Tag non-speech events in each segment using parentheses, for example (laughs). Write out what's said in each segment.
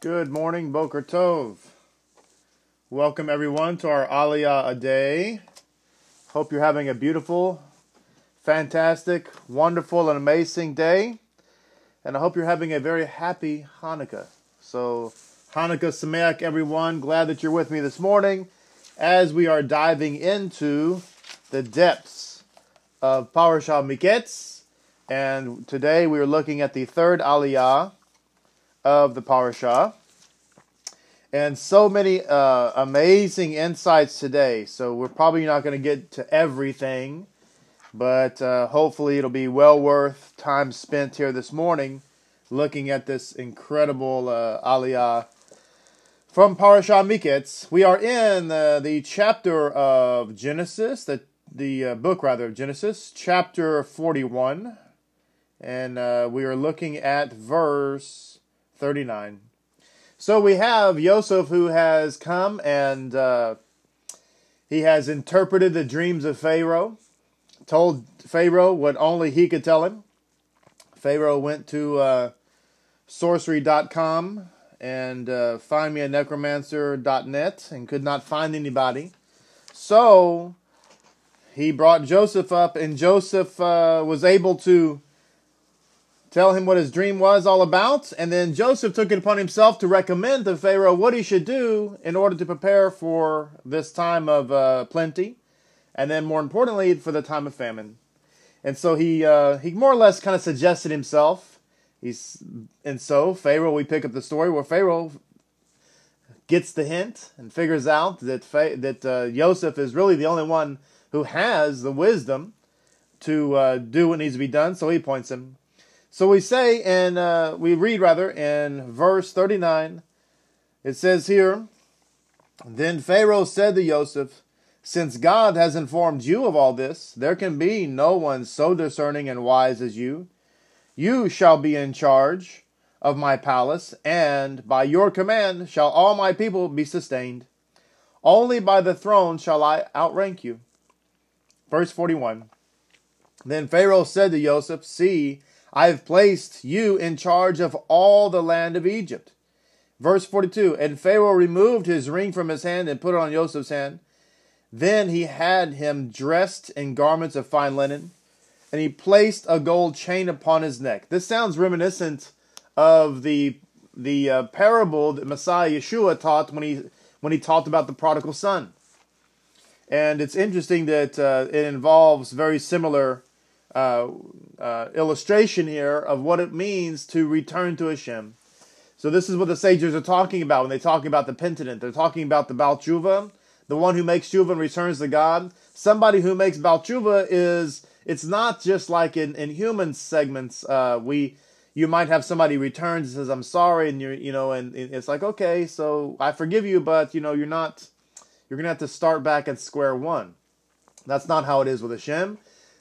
Good morning, Boker Tov. Welcome everyone to our Aliyah a day. Hope you're having a beautiful, fantastic, wonderful, and amazing day. And I hope you're having a very happy Hanukkah. So, Hanukkah Sameach, everyone. Glad that you're with me this morning as we are diving into the depths of Parashah Miketz. And today we are looking at the third Aliyah of the parasha. And so many uh, amazing insights today. So we're probably not going to get to everything, but uh, hopefully it'll be well worth time spent here this morning looking at this incredible uh, aliyah from Parashah Miketz. We are in uh, the chapter of Genesis, the the uh, book rather of Genesis, chapter forty-one, and uh, we are looking at verse 39. So we have Yosef who has come and uh, he has interpreted the dreams of Pharaoh, told Pharaoh what only he could tell him. Pharaoh went to uh, sorcery.com and uh, find me a necromancer.net and could not find anybody. So he brought Joseph up, and Joseph uh, was able to tell him what his dream was all about, and then Joseph took it upon himself to recommend to Pharaoh what he should do in order to prepare for this time of uh, plenty, and then more importantly for the time of famine. And so he uh, he more or less kind of suggested himself. He's and so Pharaoh. We pick up the story where Pharaoh gets the hint and figures out that that uh, Joseph is really the only one who has the wisdom to uh, do what needs to be done. So he points him so we say, and uh, we read rather in verse 39, it says here, Then Pharaoh said to Joseph, Since God has informed you of all this, there can be no one so discerning and wise as you. You shall be in charge of my palace, and by your command shall all my people be sustained. Only by the throne shall I outrank you. Verse 41 Then Pharaoh said to Joseph, See, I have placed you in charge of all the land of Egypt. Verse 42 And Pharaoh removed his ring from his hand and put it on Joseph's hand. Then he had him dressed in garments of fine linen, and he placed a gold chain upon his neck. This sounds reminiscent of the the uh, parable that Messiah Yeshua taught when he when he talked about the prodigal son. And it's interesting that uh, it involves very similar uh, uh, illustration here of what it means to return to Hashem. So this is what the sages are talking about when they talk about the penitent. They're talking about the Baal Tshuva, the one who makes tshuva and returns to God. Somebody who makes Baal Tshuva is it's not just like in, in human segments. Uh, we you might have somebody returns and says I'm sorry, and you're you know, and, and it's like okay, so I forgive you, but you know you're not you're gonna have to start back at square one. That's not how it is with Hashem.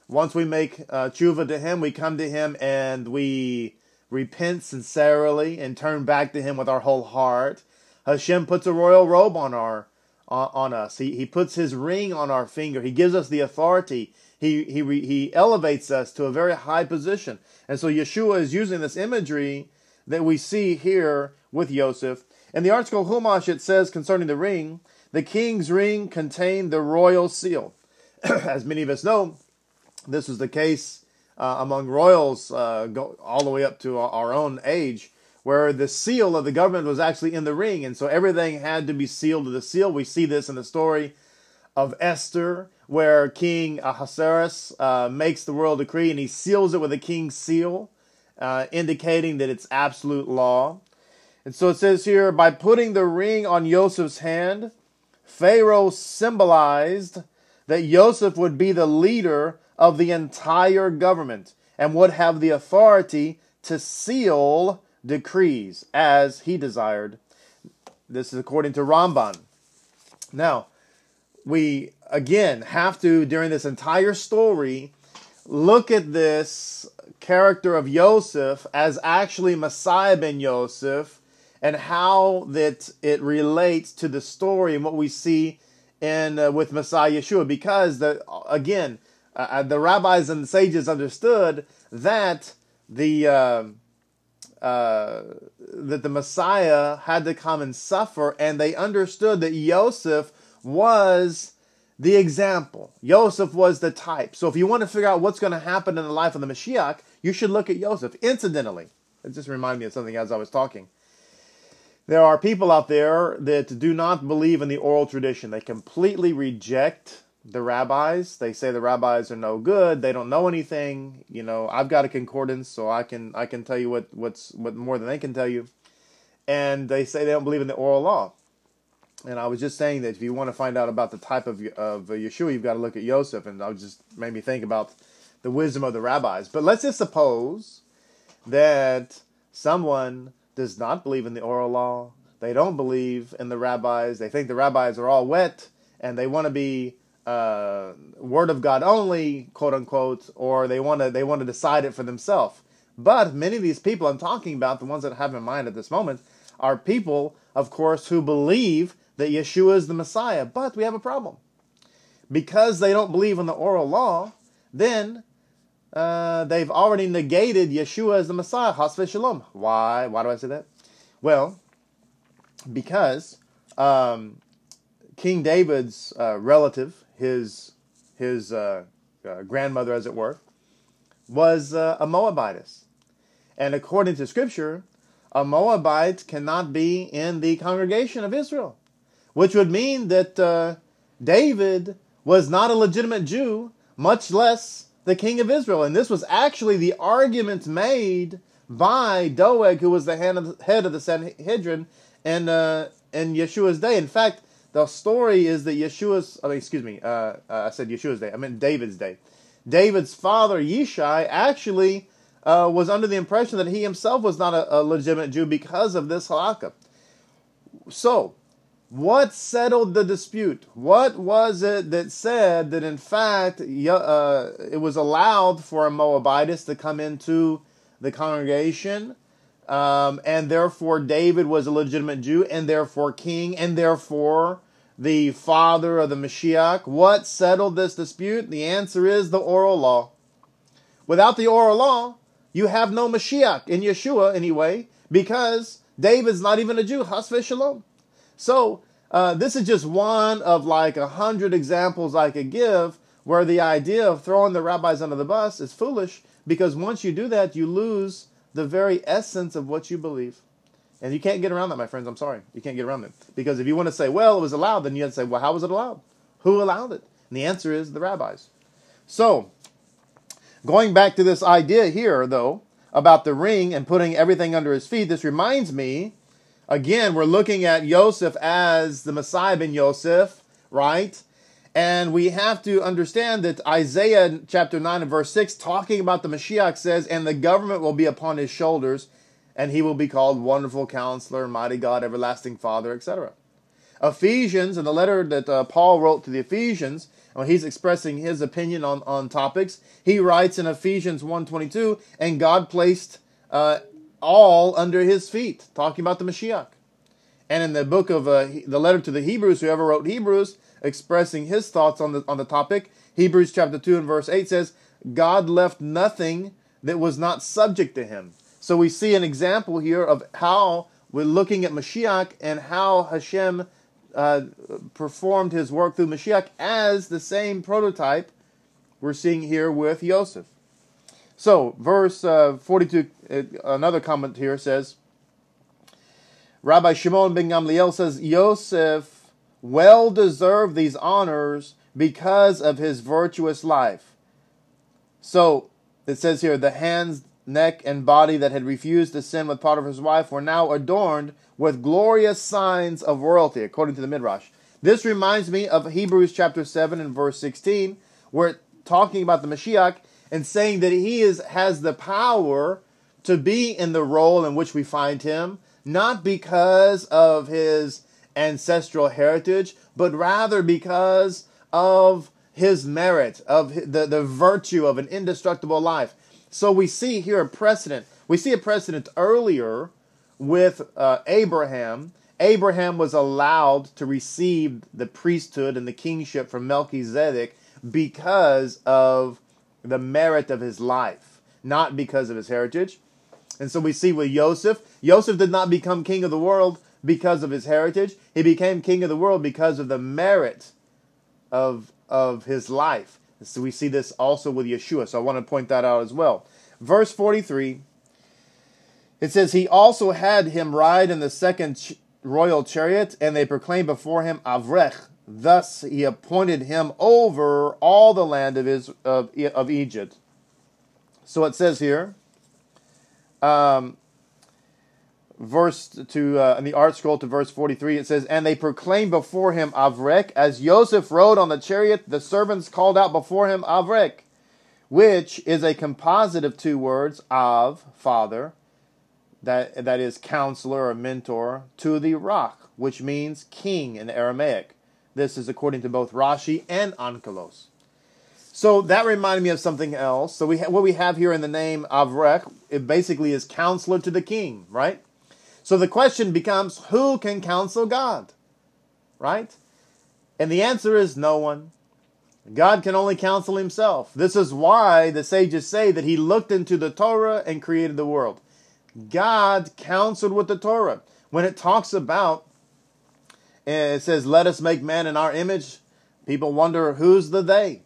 Once we make uh, tshuva to Him, we come to Him and we repent sincerely and turn back to Him with our whole heart. Hashem puts a royal robe on our on, on us. He He puts His ring on our finger. He gives us the authority. He He He elevates us to a very high position. And so Yeshua is using this imagery that we see here with Yosef. In the ArtScroll Chumash, it says concerning the ring, the king's ring contained the royal seal. (clears throat) As many of us know, this was the case uh, among royals uh, go, all the way up to our, own age, where the seal of the government was actually in the ring, and so everything had to be sealed to the seal. We see this in the story of Esther, where King Ahasuerus uh, makes the royal decree and he seals it with a king's seal, uh, indicating that it's absolute law. And so it says here, by putting the ring on Joseph's hand, Pharaoh symbolized that Joseph would be the leader of the entire government and would have the authority to seal decrees as he desired. This is according to Ramban. Now, we again have to, during this entire story, look at this character of Joseph as actually Messiah ben Joseph and how that it relates to the story and what we see in uh, with Messiah Yeshua because the again uh, uh, the rabbis and the sages understood that the uh, uh, that the Messiah had to come and suffer, and they understood that Joseph was the example. Joseph was the type. So if you want to figure out what's going to happen in the life of the Mashiach, you should look at Joseph. Incidentally, it just reminded me of something as I was talking. There are people out there that do not believe in the oral tradition. They completely reject the rabbis. They say the rabbis are no good. They don't know anything. You know, I've got a concordance, so I can I can tell you what what's what more than they can tell you. And they say they don't believe in the oral law. And I was just saying that if you want to find out about the type of of Yeshua, you've got to look at Yosef. And I just made me think about the wisdom of the rabbis. But let's just suppose that someone does not believe in the oral law. They don't believe in the rabbis. They think the rabbis are all wet and they want to be uh, word of God only, quote unquote, or they want to they want to decide it for themselves. But many of these people I'm talking about, the ones that I have in mind at this moment, are people, of course, who believe that Yeshua is the Messiah. But we have a problem. Because they don't believe in the oral law, then uh, they've already negated Yeshua as the Messiah. Hasve Shalom. Why? Why do I say that? Well, because um, King David's uh, relative, his his uh, uh grandmother, as it were, was uh, a Moabitess, and according to Scripture, a Moabite cannot be in the congregation of Israel, which would mean that uh, David was not a legitimate Jew, much less the king of Israel. And this was actually the argument made by Doeg, who was the head of the, Sanhedrin, and uh, in Yeshua's day. In fact, the story is that Yeshua's, I mean, excuse me, uh, uh, I said Yeshua's day, I meant David's day. David's father, Yishai, actually uh, was under the impression that he himself was not a, a legitimate Jew because of this halakha. So, what settled the dispute? What was it that said that in fact uh, it was allowed for a Moabitess to come into the congregation, um, and therefore David was a legitimate Jew, and therefore king, and therefore the father of the Mashiach? What settled this dispute? The answer is the oral law. Without the oral law, you have no Mashiach in Yeshua anyway, because David's not even a Jew. Hasve shalom. So uh, this is just one of like a hundred examples I could give where the idea of throwing the rabbis under the bus is foolish because once you do that, you lose the very essence of what you believe. And you can't get around that, my friends. I'm sorry. You can't get around it. Because if you want to say, well, it was allowed, then you have to say, well, how was it allowed? Who allowed it? And the answer is the rabbis. So, going back to this idea here, though, about the ring and putting everything under his feet, this reminds me Again, we're looking at Yosef as the Messiah ben Yosef, right? And we have to understand that Isaiah chapter 9 and verse 6, talking about the Mashiach, says, And the government will be upon his shoulders, and he will be called Wonderful Counselor, Mighty God, Everlasting Father, etc. Ephesians, in the letter that uh, Paul wrote to the Ephesians, when he's expressing his opinion on, on topics, he writes in Ephesians 1.22, And God placed uh, all under his feet, talking about the Mashiach. And in the book of uh, the letter to the Hebrews, whoever wrote Hebrews, expressing his thoughts on the on the topic, Hebrews chapter two and verse eight says, "God left nothing that was not subject to him." So we see an example here of how we're looking at Mashiach and how Hashem uh, performed His work through Mashiach as the same prototype we're seeing here with Yosef. So, verse uh, 42, uh, another comment here says, Rabbi Shimon ben Gamliel says, Yosef well deserved these honors because of his virtuous life. So, it says here, the hands, neck, and body that had refused to sin with Potiphar's wife were now adorned with glorious signs of royalty, according to the Midrash. This reminds me of Hebrews chapter 7 and verse 16, where talking about the Mashiach, and saying that he is has the power to be in the role in which we find him, not because of his ancestral heritage, but rather because of his merit, of the, the virtue of an indestructible life. So we see here a precedent. We see a precedent earlier with uh, Abraham. Abraham was allowed to receive the priesthood and the kingship from Melchizedek because of the merit of his life, not because of his heritage. And so we see with Joseph, Joseph did not become king of the world because of his heritage. He became king of the world because of the merit of, of his life. So we see this also with Yeshua. So I want to point that out as well. Verse 43, it says, He also had him ride in the second ch- royal chariot, and they proclaimed before him Avrech. Thus he appointed him over all the land of, his, of, of Egypt. So it says here, um, verse to uh, in the ArtScroll to verse 43 it says and they proclaimed before him avrek as joseph rode on the chariot the servants called out before him avrek which is a composite of two words av father that that is counselor or mentor to the rach which means king in aramaic this is according to both rashi and Onkelos so that reminded me of something else. So we ha- what we have here in the name Avrek, it basically is counselor to the king, right? So the question becomes, who can counsel God? Right? And the answer is no one. God can only counsel himself. This is why the sages say that he looked into the Torah and created the world. God counseled with the Torah. When it talks about, eh, it says, let us make man in our image, people wonder who's the they?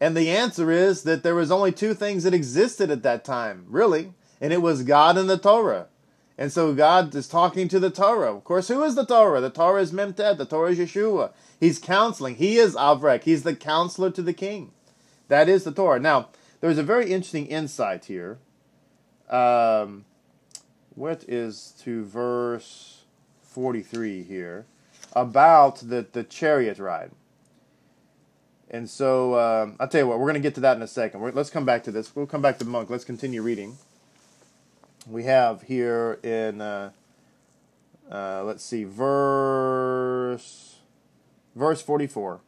And the answer is that there was only two things that existed at that time, really, and it was God and the Torah. And so God is talking to the Torah. Of course, who is the Torah? The Torah is Memtet. The Torah is Yeshua. He's counseling. He is Avrek. He's the counselor to the king. That is the Torah. Now, there's a very interesting insight here. Um, what is to verse 43 here about the, the chariot ride. And so um, I'll tell you what, we're going to get to that in a 2nd let's come back to this. We'll come back to Munk. Let's continue reading. We have here in, uh, uh, let's see, verse, verse 44.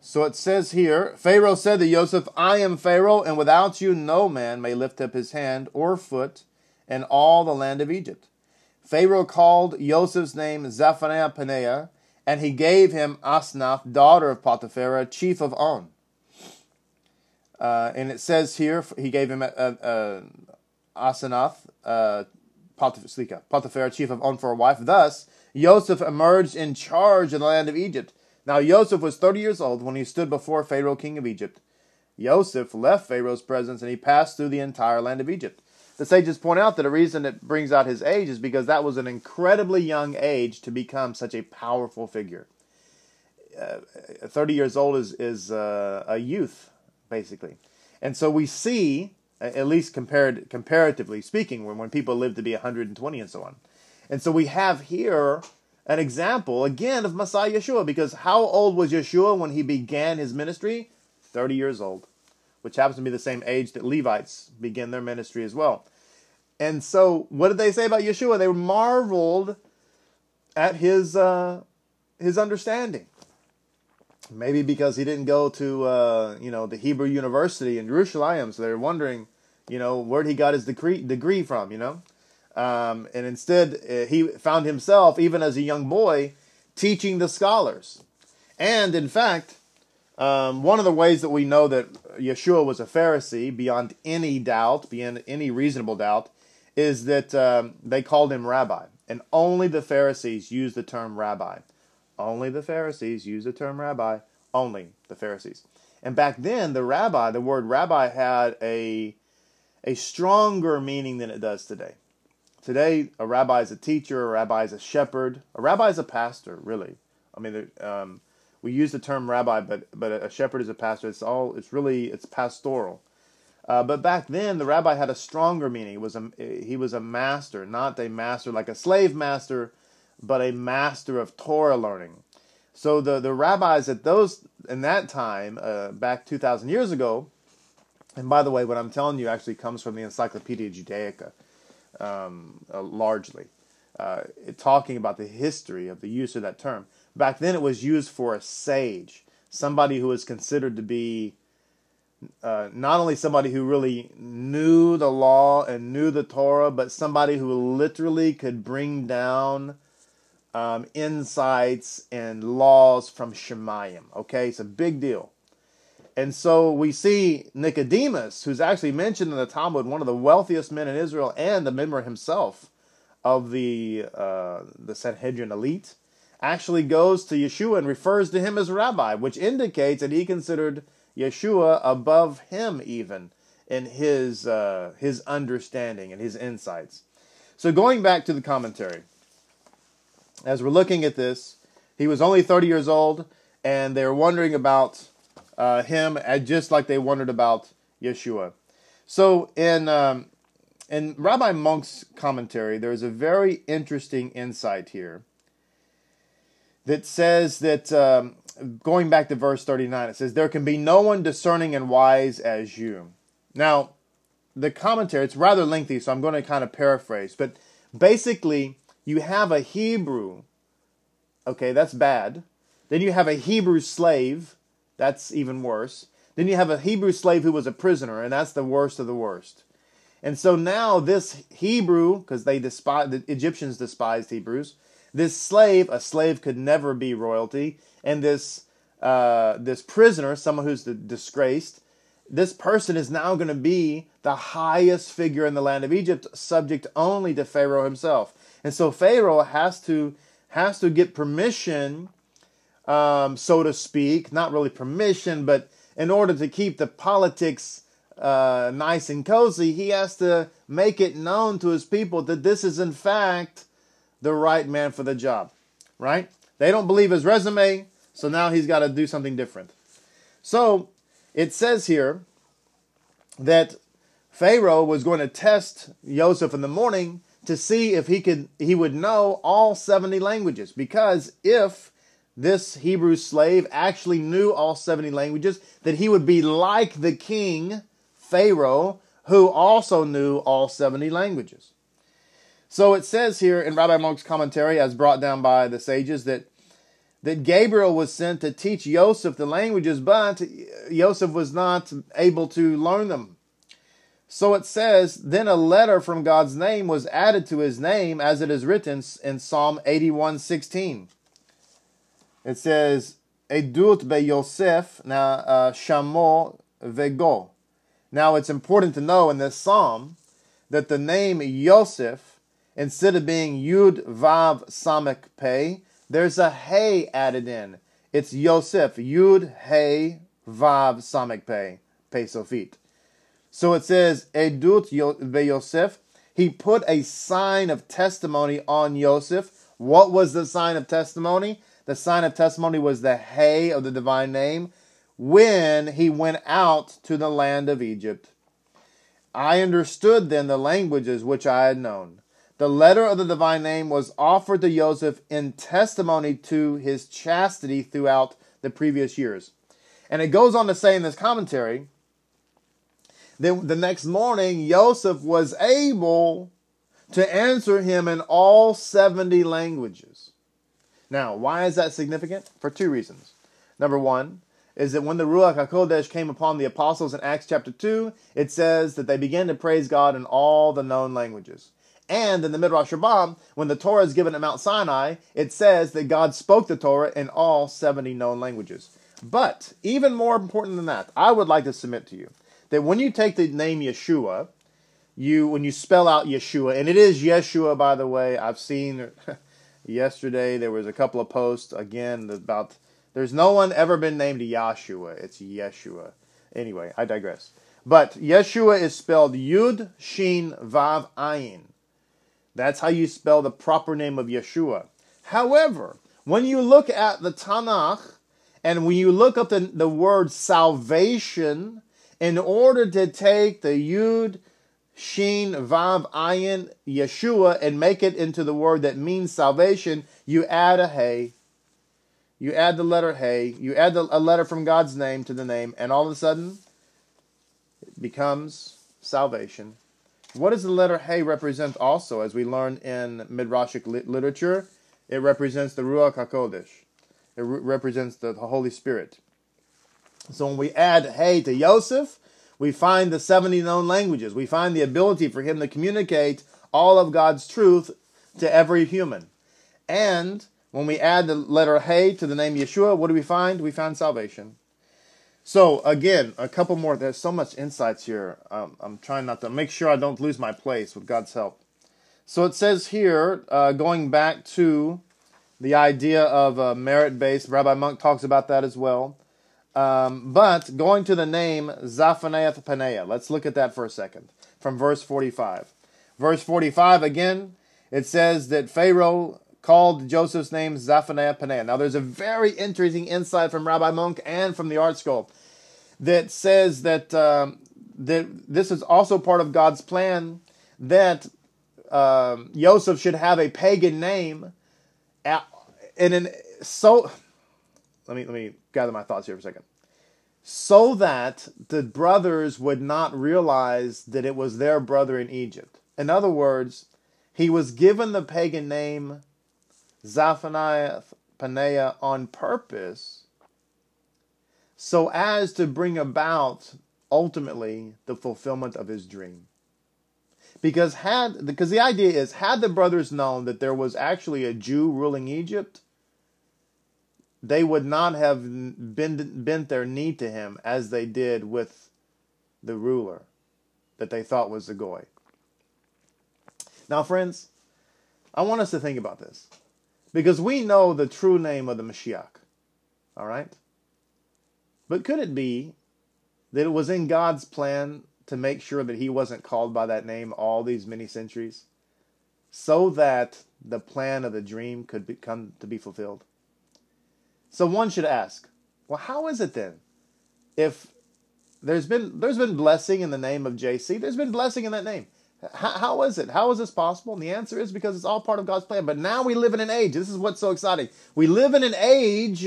So it says here Pharaoh said to Joseph, I am Pharaoh, and without you no man may lift up his hand or foot in all the land of Egypt. Pharaoh called Joseph's name Zephaniah Paneah and he gave him Asnath, daughter of Potiphar, chief of On. Uh, and it says here he gave him a, a, a Asenath, uh, Potiphar, chief of On, for a wife. Thus, Joseph emerged in charge of the land of Egypt. Now, Joseph was 30 years old when he stood before Pharaoh, king of Egypt. Joseph left Pharaoh's presence and he passed through the entire land of Egypt the sages point out that a reason it brings out his age is because that was an incredibly young age to become such a powerful figure. Uh, 30 years old is, is uh, a youth, basically. And so we see, at least compared, comparatively speaking, when, when people live to be 120 and so on. And so we have here an example, again, of Messiah Yeshua, because how old was Yeshua when he began his ministry? 30 years old which happens to be the same age that Levites begin their ministry as well. And so, what did they say about Yeshua? They marveled at his uh, his understanding. Maybe because he didn't go to uh, you know the Hebrew University in Jerusalem, so they're wondering, you know, where he got his degree degree from, you know. Um, and instead, uh, he found himself, even as a young boy, teaching the scholars. And in fact, um, one of the ways that we know that Yeshua was a Pharisee, beyond any doubt, beyond any reasonable doubt, is that um, they called him rabbi. And only the Pharisees use the term rabbi. Only the Pharisees use the term rabbi. Only the Pharisees. And back then, the rabbi, the word rabbi, had a, a stronger meaning than it does today. Today, a rabbi is a teacher, a rabbi is a shepherd, a rabbi is a pastor, really. I mean, um, we use the term rabbi, but but a shepherd is a pastor. It's all it's really it's pastoral. Uh, but back then, the rabbi had a stronger meaning. It was a he was a master, not a master like a slave master, but a master of Torah learning. So the the rabbis at those in that time, uh, back two thousand years ago, and by the way, what I'm telling you actually comes from the Encyclopedia Judaica, um, uh, largely, uh, talking about the history of the use of that term. Back then, it was used for a sage, somebody who was considered to be uh, not only somebody who really knew the law and knew the Torah, but somebody who literally could bring down um, insights and laws from Shemayim. Okay, it's a big deal. And so we see Nicodemus, who's actually mentioned in the Talmud, one of the wealthiest men in Israel, and the member himself of the uh, the Sanhedrin elite, actually goes to Yeshua and refers to him as rabbi, which indicates that he considered Yeshua above him even in his uh, his understanding and his insights. So going back to the commentary, as we're looking at this, he was only 30 years old, and they're wondering about uh, him just like they wondered about Yeshua. So in um, in Rabbi Munk's commentary, there is a very interesting insight here that says that um, going back to verse 39, it says, There can be no one discerning and wise as you. Now, the commentary, it's rather lengthy, so I'm going to kind of paraphrase, but basically, you have a Hebrew, okay, that's bad. Then you have a Hebrew slave that's even worse. Then you have a Hebrew slave who was a prisoner, and that's the worst of the worst. And so now this Hebrew, because they despise the Egyptians despised Hebrews, this slave, a slave could never be royalty, and this uh, this prisoner, someone who's disgraced, this person is now going to be the highest figure in the land of Egypt, subject only to Pharaoh himself. And so Pharaoh has to has to get permission um, so to speak, not really permission, but in order to keep the politics uh, nice and cozy, he has to make it known to his people that this is, in fact, the right man for the job, right? They don't believe his resume, so now he's got to do something different. So it says here that Pharaoh was going to test Joseph in the morning to see if he could he would know all 70 languages because if this Hebrew slave actually knew all 70 languages, that he would be like the king, Pharaoh, who also knew all 70 languages. So it says here in Rabbi Munk's commentary, as brought down by the sages, that, that Gabriel was sent to teach Joseph the languages, but Joseph was not able to learn them. So it says, Then a letter from God's name was added to his name, as it is written in Psalm 81 16. It says, Edut be Yosef, now uh, Shamo Vego. Now it's important to know in this psalm that the name Yosef, instead of being Yud Vav Samek Pei, there's a Hey added in. It's Yosef, Yud Hey Vav Samek Pei, Pei Sofit. So it says, Edut Yosef. He put a sign of testimony on Yosef. What was the sign of testimony? The sign of testimony was the hay of the divine name when he went out to the land of Egypt. I understood then the languages which I had known. The letter of the divine name was offered to Joseph in testimony to his chastity throughout the previous years. And it goes on to say in this commentary that the next morning Joseph was able to answer him in all 70 languages. Now, why is that significant? For two reasons. Number one is that when the Ruach HaKodesh came upon the apostles in Acts chapter 2, it says that they began to praise God in all the known languages. And in the Midrash Rabbah, when the Torah is given at Mount Sinai, it says that God spoke the Torah in all 70 known languages. But even more important than that, I would like to submit to you that when you take the name Yeshua, you when you spell out Yeshua, and it is Yeshua, by the way, I've seen (laughs) Yesterday there was a couple of posts again about there's no one ever been named Yahshua. It's Yeshua. Anyway, I digress. But Yeshua is spelled Yud Shin Vav Ayin. That's how you spell the proper name of Yeshua. However, when you look at the Tanakh and when you look up the, the word salvation, in order to take the Yud Shin, Vav, Ayin, Yeshua, and make it into the word that means salvation, you add a hey. You add the letter hey. You add the, a letter from God's name to the name, and all of a sudden, it becomes salvation. What does the letter hey represent also, as we learn in Midrashic literature? It represents the Ruach HaKodesh. It re- represents the Holy Spirit. So when we add hey to Yosef, we find the 70 known languages. We find the ability for him to communicate all of God's truth to every human. And when we add the letter Hey to the name Yeshua, what do we find? We find salvation. So again, a couple more. There's so much insights here. Um, I'm trying not to make sure I don't lose my place with God's help. So it says here, uh, going back to the idea of uh, merit based. Rabbi Munk talks about that as well. Um, but going to the name Zaphaneath Paneah, let's look at that for a second from verse 45. Verse 45 again, it says that Pharaoh called Joseph's name Zaphaneath Paneah. Now there's a very interesting insight from Rabbi Munk and from the ArtScroll that says that um, that this is also part of God's plan that um, Joseph should have a pagan name, and in so let me let me gather my thoughts here for a second. So that the brothers would not realize that it was their brother in Egypt. In other words, he was given the pagan name Zaphaniah Paneah on purpose so as to bring about ultimately the fulfillment of his dream. Because had because the idea is had the brothers known that there was actually a Jew ruling Egypt, they would not have bent, bent their knee to him as they did with the ruler that they thought was the Goy. Now, friends, I want us to think about this because we know the true name of the Mashiach. All right? But could it be that it was in God's plan to make sure that he wasn't called by that name all these many centuries so that the plan of the dream could come to be fulfilled? So one should ask, well, how is it then? If there's been there's been blessing in the name of JC, there's been blessing in that name. How, how is it? How is this possible? And the answer is because it's all part of God's plan. But now we live in an age. This is what's so exciting. We live in an age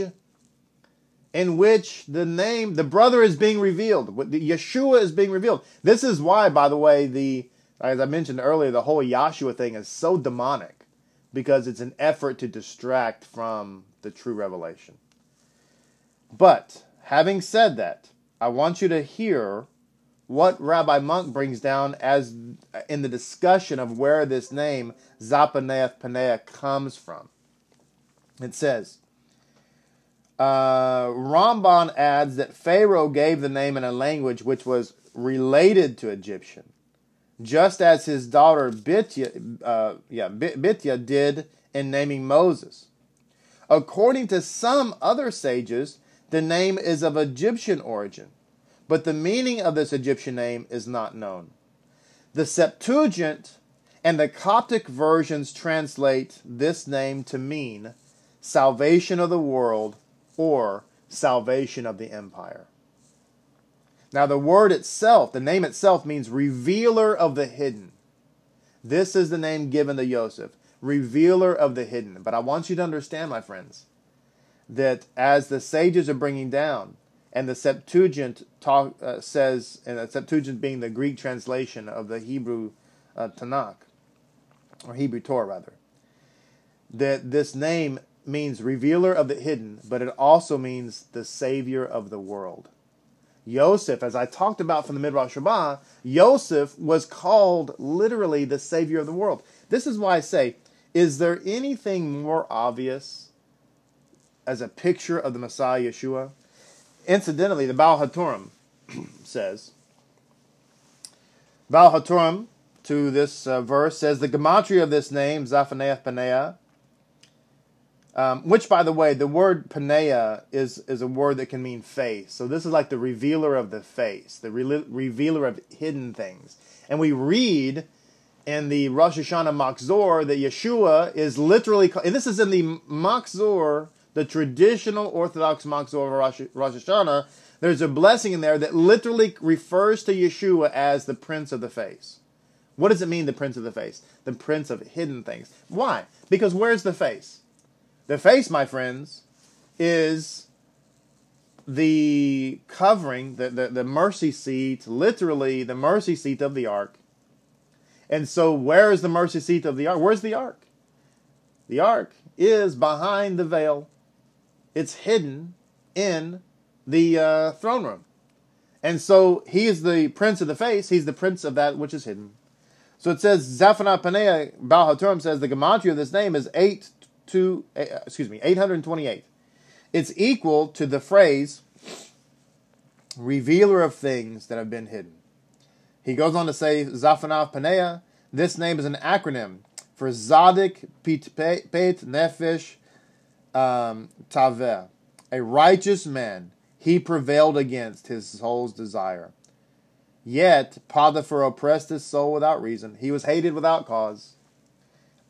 in which the name, the brother is being revealed. Yeshua is being revealed. This is why, by the way, the as I mentioned earlier, the whole Yahshua thing is so demonic because it's an effort to distract from the true revelation. But having said that, I want you to hear what Rabbi Munk brings down as in the discussion of where this name Zapaneath Paneah comes from. It says, uh, Ramban adds that Pharaoh gave the name in a language which was related to Egyptian, just as his daughter Bitya, uh, yeah, Bitya did in naming Moses. According to some other sages, the name is of Egyptian origin, but the meaning of this Egyptian name is not known. The Septuagint and the Coptic versions translate this name to mean salvation of the world or salvation of the empire. Now, the word itself, the name itself, means revealer of the hidden. This is the name given to Joseph revealer of the hidden. But I want you to understand, my friends, that as the sages are bringing down, and the Septuagint talk, uh, says, and the Septuagint being the Greek translation of the Hebrew uh, Tanakh, or Hebrew Torah rather, that this name means revealer of the hidden, but it also means the savior of the world. Yosef, as I talked about from the Midrash Rabbah, Yosef was called literally the savior of the world. This is why I say is there anything more obvious as a picture of the Messiah Yeshua? Incidentally, the Baal HaTurim (clears throat) says, Baal HaTurim to this uh, verse says the gematria of this name, Zaphaneath Paneah, um, which, by the way, the word Paneah is, is a word that can mean face. So this is like the revealer of the face, the re- revealer of hidden things. And we read in the Rosh Hashanah Machzor that Yeshua is literally, and this is in the Machzor, the traditional Orthodox Machzor of Rosh, Rosh Hashanah. There's a blessing in there that literally refers to Yeshua as the Prince of the Face. What does it mean, the Prince of the Face? The Prince of hidden things. Why? Because where's the face? The face, my friends, is the covering, the, the, the mercy seat, literally the mercy seat of the ark and so, where is the mercy seat of the ark? Where's the ark? The ark is behind the veil, it's hidden in the uh, throne room. And so, he is the prince of the face, he's the prince of that which is hidden. So it says, Zephaniah Panea Baal HaTurim says the gematria of this name is 8 to, uh, excuse me, 828. It's equal to the phrase revealer of things that have been hidden. He goes on to say, Zaphanav Paneah, this name is an acronym for Zadik Pit Pet Nefesh um, Taveh, a righteous man. He prevailed against his soul's desire. Yet Potiphar oppressed his soul without reason. He was hated without cause.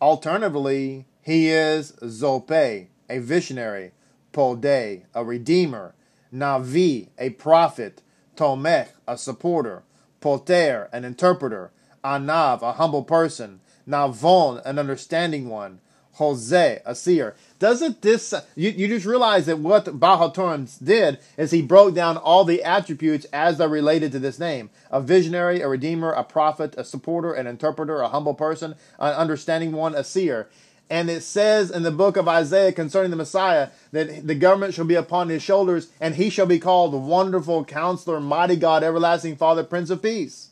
Alternatively, he is Zope, a visionary, Podeh, a redeemer, Navi, a prophet, Tomech, a supporter, Poter, an interpreter, Anav, a humble person, Navon, an understanding one, Jose, a seer. Doesn't this, you, you just realize that what Baal did is he broke down all the attributes as they're related to this name. A visionary, a redeemer, a prophet, a supporter, an interpreter, a humble person, an understanding one, a seer. And it says in the book of Isaiah concerning the Messiah that the government shall be upon his shoulders, and he shall be called wonderful counselor, mighty God, everlasting Father, Prince of Peace.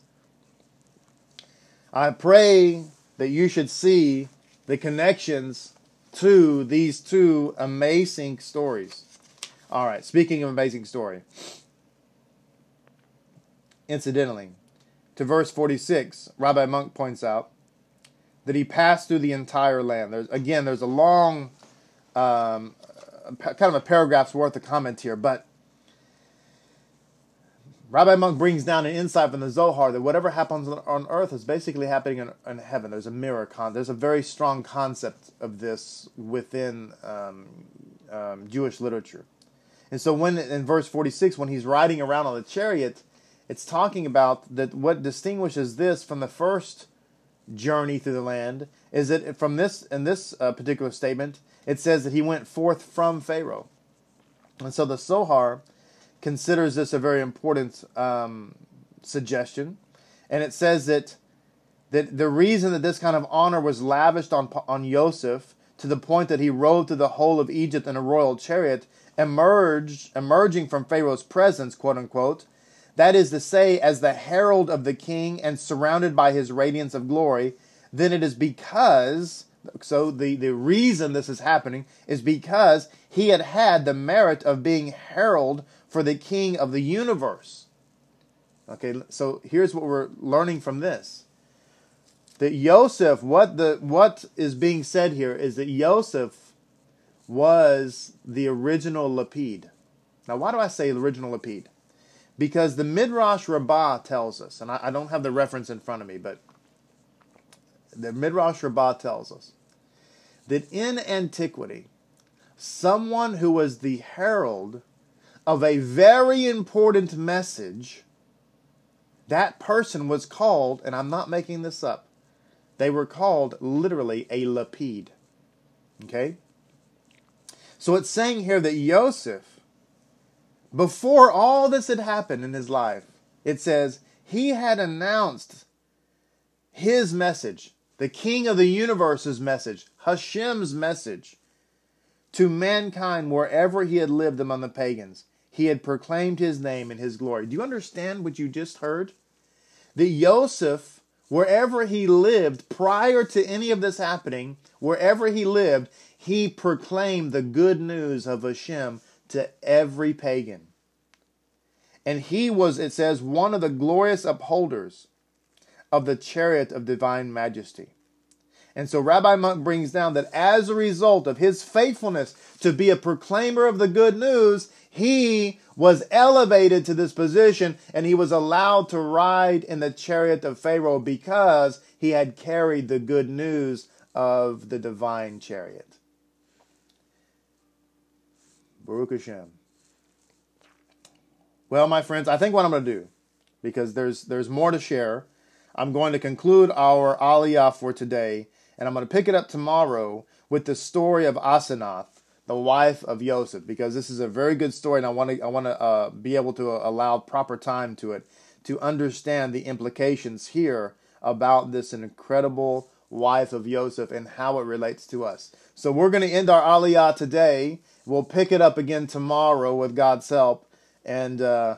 I pray that you should see the connections to these two amazing stories. All right, speaking of amazing story. Incidentally, to verse 46, Rabbi Munk points out that he passed through the entire land. There's again, there's a long, um, kind of a paragraph's worth of comment here, but Rabbi Munk brings down an insight from the Zohar that whatever happens on earth is basically happening in, in heaven. There's a mirror con. There's a very strong concept of this within um, um, Jewish literature. And so when in verse 46, when he's riding around on the chariot, it's talking about that what distinguishes this from the first journey through the land is that from this in this uh, particular statement it says that he went forth from Pharaoh, and so the Zohar considers this a very important um, suggestion, and it says that that the reason that this kind of honor was lavished on on Joseph to the point that he rode through the whole of Egypt in a royal chariot, emerged emerging from Pharaoh's presence, quote unquote, that is to say, as the herald of the king and surrounded by his radiance of glory, then it is because, so the, the reason this is happening is because he had had the merit of being herald for the king of the universe. Okay, so here's what we're learning from this. That Joseph, what the what is being said here is that Joseph was the original Lapid. Now, why do I say original Lapid? Because the Midrash Rabbah tells us, and I, I don't have the reference in front of me, but the Midrash Rabbah tells us that in antiquity, someone who was the herald of a very important message, that person was called, and I'm not making this up, they were called literally a lapid. Okay? So it's saying here that Joseph before all this had happened in his life, it says he had announced his message, the king of the universe's message, Hashem's message, to mankind wherever he had lived among the pagans. He had proclaimed his name and his glory. Do you understand what you just heard? That Joseph, wherever he lived, prior to any of this happening, wherever he lived, he proclaimed the good news of Hashem to every pagan. And he was, it says, one of the glorious upholders of the chariot of divine majesty. And so Rabbi Munk brings down that as a result of his faithfulness to be a proclaimer of the good news, he was elevated to this position and he was allowed to ride in the chariot of Pharaoh because he had carried the good news of the divine chariot. Baruch Hashem. Well, my friends, I think what I'm going to do, because there's there's more to share, I'm going to conclude our Aliyah for today, and I'm going to pick it up tomorrow with the story of Asenath, the wife of Joseph, because this is a very good story, and I want to I want to uh, be able to allow proper time to it to understand the implications here about this incredible wife of Joseph and how it relates to us. So we're going to end our Aliyah today We'll pick it up again tomorrow with God's help. And uh,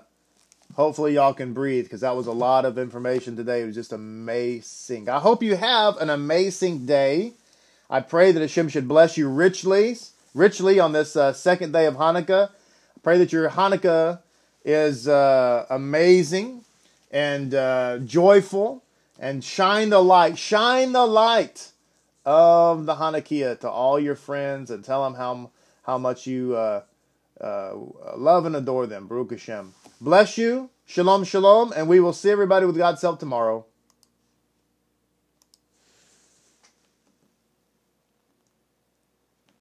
hopefully, y'all can breathe because that was a lot of information today. It was just amazing. I hope you have an amazing day. I pray that Hashem should bless you richly, richly on this uh, second day of Hanukkah. I pray that your Hanukkah is uh, amazing and uh, joyful. And shine the light, shine the light of the Hanukkah to all your friends and tell them how, how much you uh, uh, love and adore them. Baruch Hashem. Bless you. Shalom, shalom. And we will see everybody with God's help tomorrow.